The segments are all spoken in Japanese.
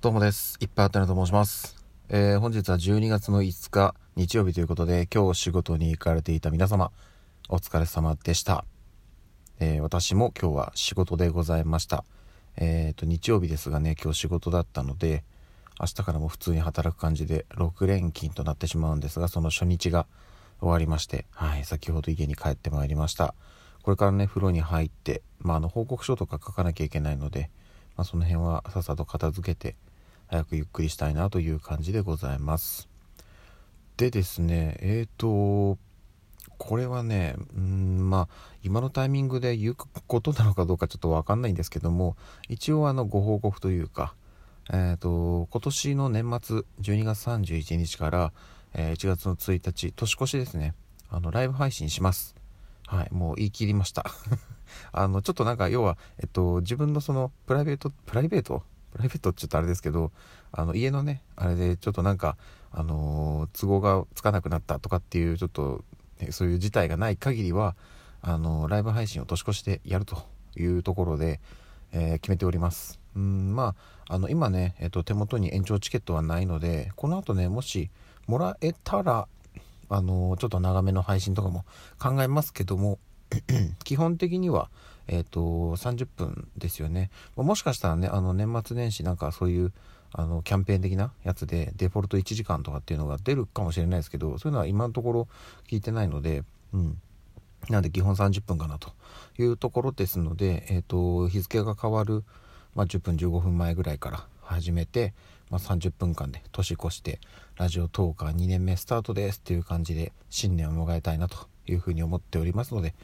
どうもです。いっぱいあったなと申します。えー本日は12月の5日日曜日ということで、今日仕事に行かれていた皆様、お疲れ様でした。えー私も今日は仕事でございました。えっ、と、日曜日ですがね、今日仕事だったので、明日からも普通に働く感じで6連勤となってしまうんですが、その初日が終わりまして、はい、先ほど家に帰ってまいりました。これからね、風呂に入って、まあ、あの、報告書とか書かなきゃいけないので、まあ、その辺はさっさと片付けて、早くゆっくりしたいなという感じでございます。でですね、えーと、これはね、うん、まあ、今のタイミングで言うことなのかどうかちょっとわかんないんですけども、一応あの、ご報告というか、えーと、今年の年末、12月31日から、えー1月の1日、年越しですね、あの、ライブ配信します。はい、もう言い切りました。あの、ちょっとなんか、要は、えっと、自分のその、プライベート、プライベートプライベートってちょっとあれですけど、あの、家のね、あれで、ちょっとなんか、あのー都合がつかなくなったとかっていう、ちょっと、ねそういう事態がない限りは、あのーライブ配信を年越してやるというところで、えー決めております。うん、まあ、あの、今ね、えっと、手元に延長チケットはないので、この後ね、もし、もらえたら、あのちょっと長めの配信とかも考えますけども 基本的には、えっと30分ですよね。もしかしたらねあの年末年始なんかそういうあのキャンペーン的なやつでデフォルト1時間とかっていうのが出るかもしれないですけどそういうのは今のところ聞いてないのでうん。なんで基本30分かなというところですので、えっと日付が変わる、まあ、10分15分前ぐらいから始めて、まあ、30分間で年越してラジオトーカー2年目スタートですっていう感じで新年を迎えたいなというふうに思っておりますので、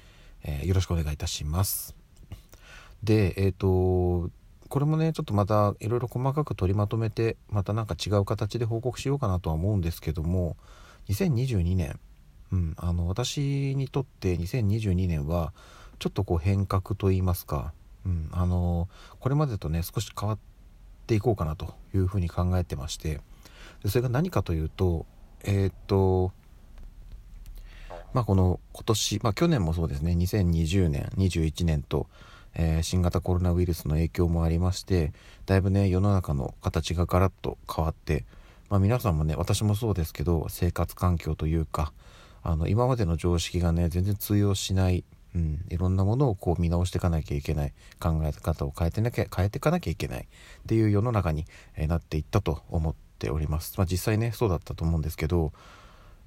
えーよろしくお願いいたします。でえっ、とこれもねちょっとまたいろいろ細かく取りまとめてまたなんか違う形で報告しようかなとは思うんですけども2022年うん、あの私にとって2022年はちょっとこう変革といいますか、うん、あのこれまでとね少し変わっていこうかなというふうに考えてましてそれが何かというとえーっとまあこの今年、まあ、去年もそうですね2020年21年と、えー新型コロナウイルスの影響もありましてだいぶね世の中の形がガラッと変わって、まあ、皆さんもね私もそうですけど生活環境というかあの今までの常識がね全然通用しない、うん、いろんなものをこう見直していかなきゃいけない考え方を変えてなきゃ変えていかなきゃいけないっていう世の中に、なっていったと思っております、まあ、実際ねそうだったと思うんですけど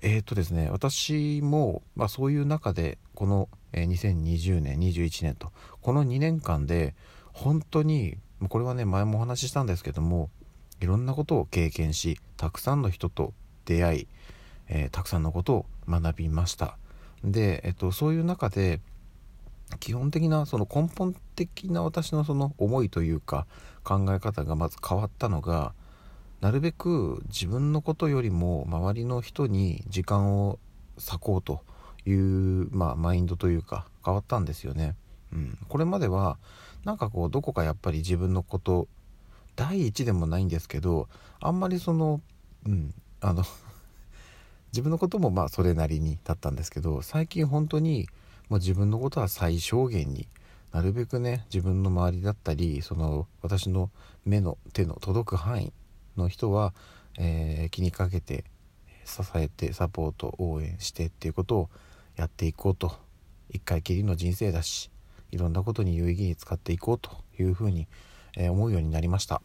えーとですね私も、まあ、そういう中でこの、え2020年21年とこの2年間で本当にこれはね前もお話ししたんですけどもいろんなことを経験したくさんの人と出会いえーたくさんのことを学びました。で、えっと、そういう中で基本的なその根本的な私のその思いというか考え方がまず変わったのがなるべく自分のことよりも周りの人に時間を割こうという、まあ、マインドというか変わったんですよね。うん、これまではなんかこうどこかやっぱり自分のこと第一でもないんですけどあんまりその、うん、あの自分のこともまあそれなりにだったんですけど最近本当にもう自分のことは最小限になるべくね自分の周りだったりその私の目の手の届く範囲の人は、えー気にかけて支えてサポート応援してっていうことをやっていこうと。一回きりの人生だしいろんなことに有意義に使っていこうというふうに、えー思うようになりました。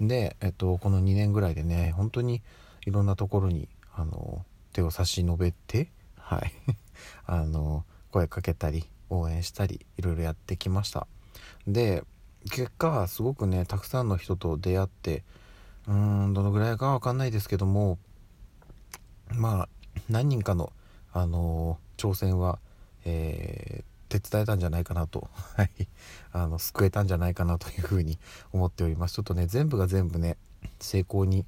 で、えっと、この2年ぐらいでね本当にいろんなところにあの手を差し伸べてはい。あの声かけたり応援したりいろいろやってきました。で結果すごくねたくさんの人と出会ってうーんどのぐらいかわかんないですけどもまあ何人かの、あの挑戦は、えー手伝えたんじゃないかなと、はい、あの救えたんじゃないかなというふうに 思っております。ちょっとね全部が全部ね成功に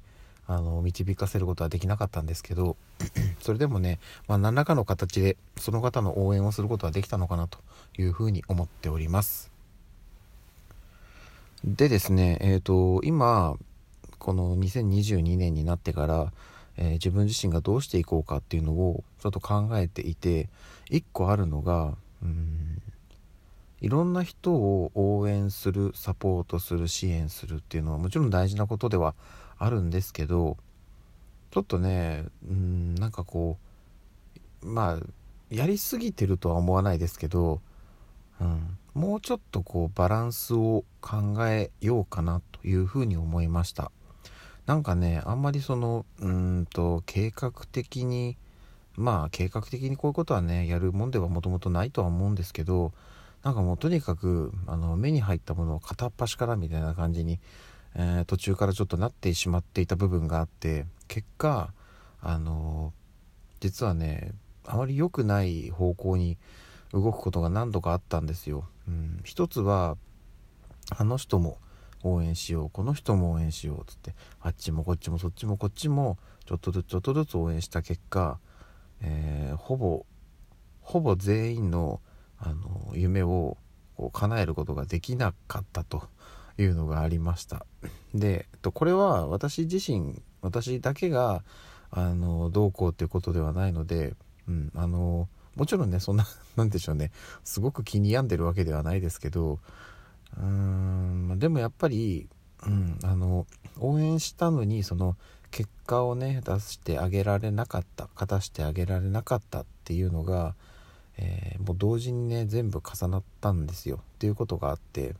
あの導かせることはできなかったんですけど それでもね、まあ、何らかの形でその方の応援をすることはできたのかなというふうに思っております。でですねえっ、と今この2022年になってから、えー自分自身がどうしていこうかっていうのをちょっと考えていて一個あるのがうんいろんな人を応援するサポートする支援するっていうのはもちろん大事なことではあるんですけどちょっとねうんなんかこうまあやりすぎてるとは思わないですけど、うん、もうちょっとこうバランスを考えようかなというふうに思いました。なんかねあんまりそのうんと計画的にまあ計画的にこういうことはねやるもんではもともとないとは思うんですけどなんかもうとにかくあの目に入ったものを片っ端からみたいな感じに、えー、途中からちょっとなってしまっていた部分があって結果あの実はねあまり良くない方向に動くことが何度かあったんですよ。うん、一つはあの人も応援しようこの人も応援しようっつってあっちもこっちもそっちもこっちもちょっとずつちょっとずつ応援した結果、えー、ほぼほぼ全員のあの夢をこう叶えることができなかったというのがありました。でこれは私自身私だけがあのどうこうっていうことではないので、うん、あのもちろんねそんな何でしょうね。すごく気に病んでるわけではないですけどうーんでもやっぱり、うん、あの応援したのにその結果をね出してあげられなかった勝たしてあげられなかったっていうのがえー、もう同時にね全部重なったんですよ。っていうことがあって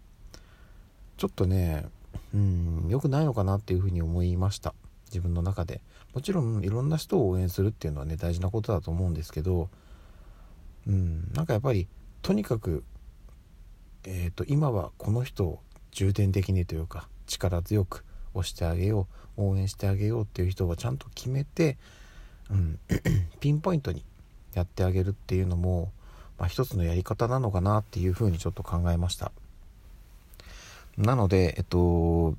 ちょっとねうん良くないのかなっていうふうに思いました。自分の中で。もちろんいろんな人を応援するっていうのはね大事なことだと思うんですけどうんなんかやっぱりとにかくえ、ー、と今はこの人を重点的にというか力強く押してあげよう応援してあげようっていう人をちゃんと決めて、うん、ピンポイントにやってあげるっていうのも、まあ、一つのやり方なのかなっていうふうにちょっと考えました。なので、えっと、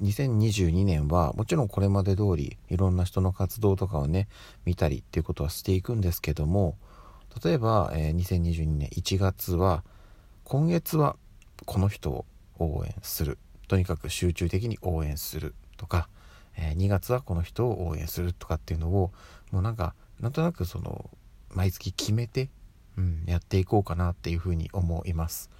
2022年はもちろんこれまで通りいろんな人の活動とかをね見たりっていうことはしていくんですけども例えば、えー、2022年1月は今月はこの人を応援するとにかく集中的に応援するとか、えー、2月はこの人を応援するとかっていうのをもうなんかなんとなくその毎月決めて、うん、やっていこうかなっていうふうに思います。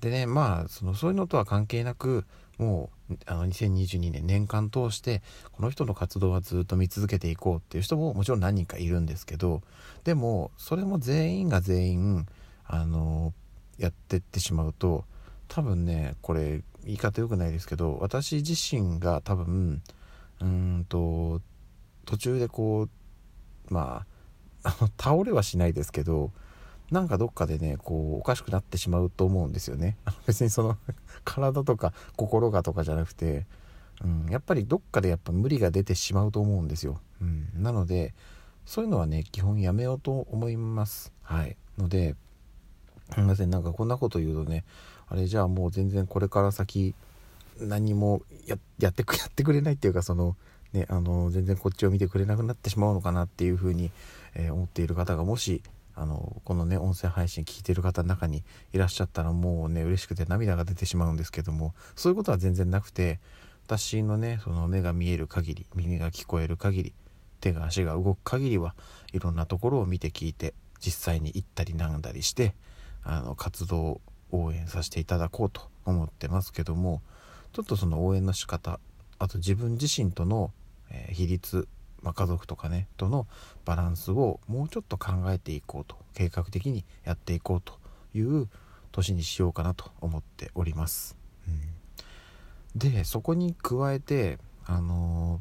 でねまあそのそういうのとは関係なくもうあの2022年年間通してこの人の活動はずっと見続けていこうっていう人ももちろん何人かいるんですけどでもそれも全員が全員あのやってってしまうと多分ねこれ言い方良くないですけど私自身が多分うんと途中でこうまあ 倒れはしないですけどなんかどっかでねこうおかしくなってしまうと思うんですよね。別にその 体とか心がとかじゃなくて、うん、やっぱりどっかでやっぱ無理が出てしまうと思うんですよ、うん、なのでそういうのはね基本やめようと思います。はい。のですいません。なんかこんなこと言うとねあれじゃあもう全然これから先何もやってく やってくれないっていうかそのね、あの全然こっちを見てくれなくなってしまうのかなっていうふうに、えー、思っている方がもしあのこのね音声配信聞いてる方の中にいらっしゃったらもうね嬉しくて涙が出てしまうんですけどもそういうことは全然なくて私のねその目が見える限り耳が聞こえる限り手が足が動く限りはいろんなところを見て聞いて実際に行ったりなんだりしてあの活動を応援させていただこうと思ってますけどもちょっとその応援の仕方あと自分自身とのえ、比率、まあ、家族とかねとのバランスをもうちょっと考えていこうと計画的にやっていこうという年にしようかなと思っております。うん、でそこに加えてあの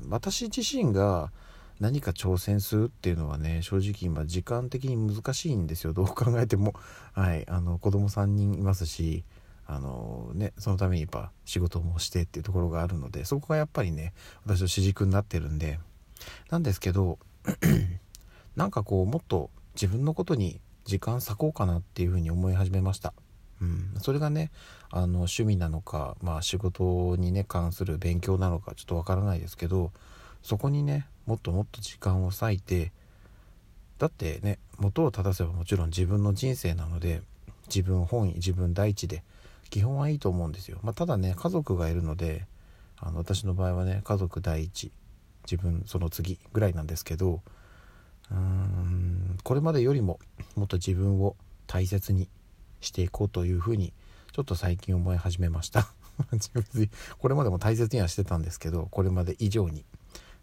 ー、私自身が何か挑戦するっていうのはね正直今時間的に難しいんですよ。どう考えても。はい。あの子供3人いますしあのね、そのためにやっぱ仕事もしてっていうところがあるのでそこがやっぱりね私の主軸になってるんで。なんですけど なんかこうもっと自分のことに時間割こうかなっていうふうに思い始めました。うん、それがねあの趣味なのか、まあ、仕事にね関する勉強なのかちょっとわからないですけどそこにねもっともっと時間を割いてだってね元を正せばもちろん自分の人生なので自分本位自分第一で基本はいいと思うんですよ、まあ、ただね家族がいるのであの私の場合はね家族第一自分その次ぐらいなんですけどうーんこれまでよりももっと自分を大切にしていこうというふうにちょっと最近思い始めました。これまでも大切にはしてたんですけどこれまで以上に。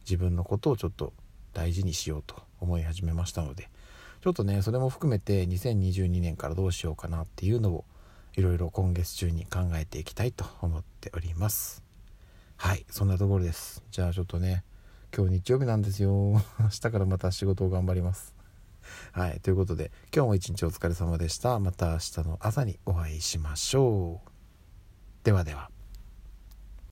自分のことをちょっと大事にしようと思い始めましたのでちょっとねそれも含めて2022年からどうしようかなっていうのをいろいろ今月中に考えていきたいと思っております。はいそんなところです。じゃあちょっとね今日日曜日なんですよ。明日からまた仕事を頑張ります。はいということで今日も一日お疲れ様でした。また明日の朝にお会いしましょう。ではでは。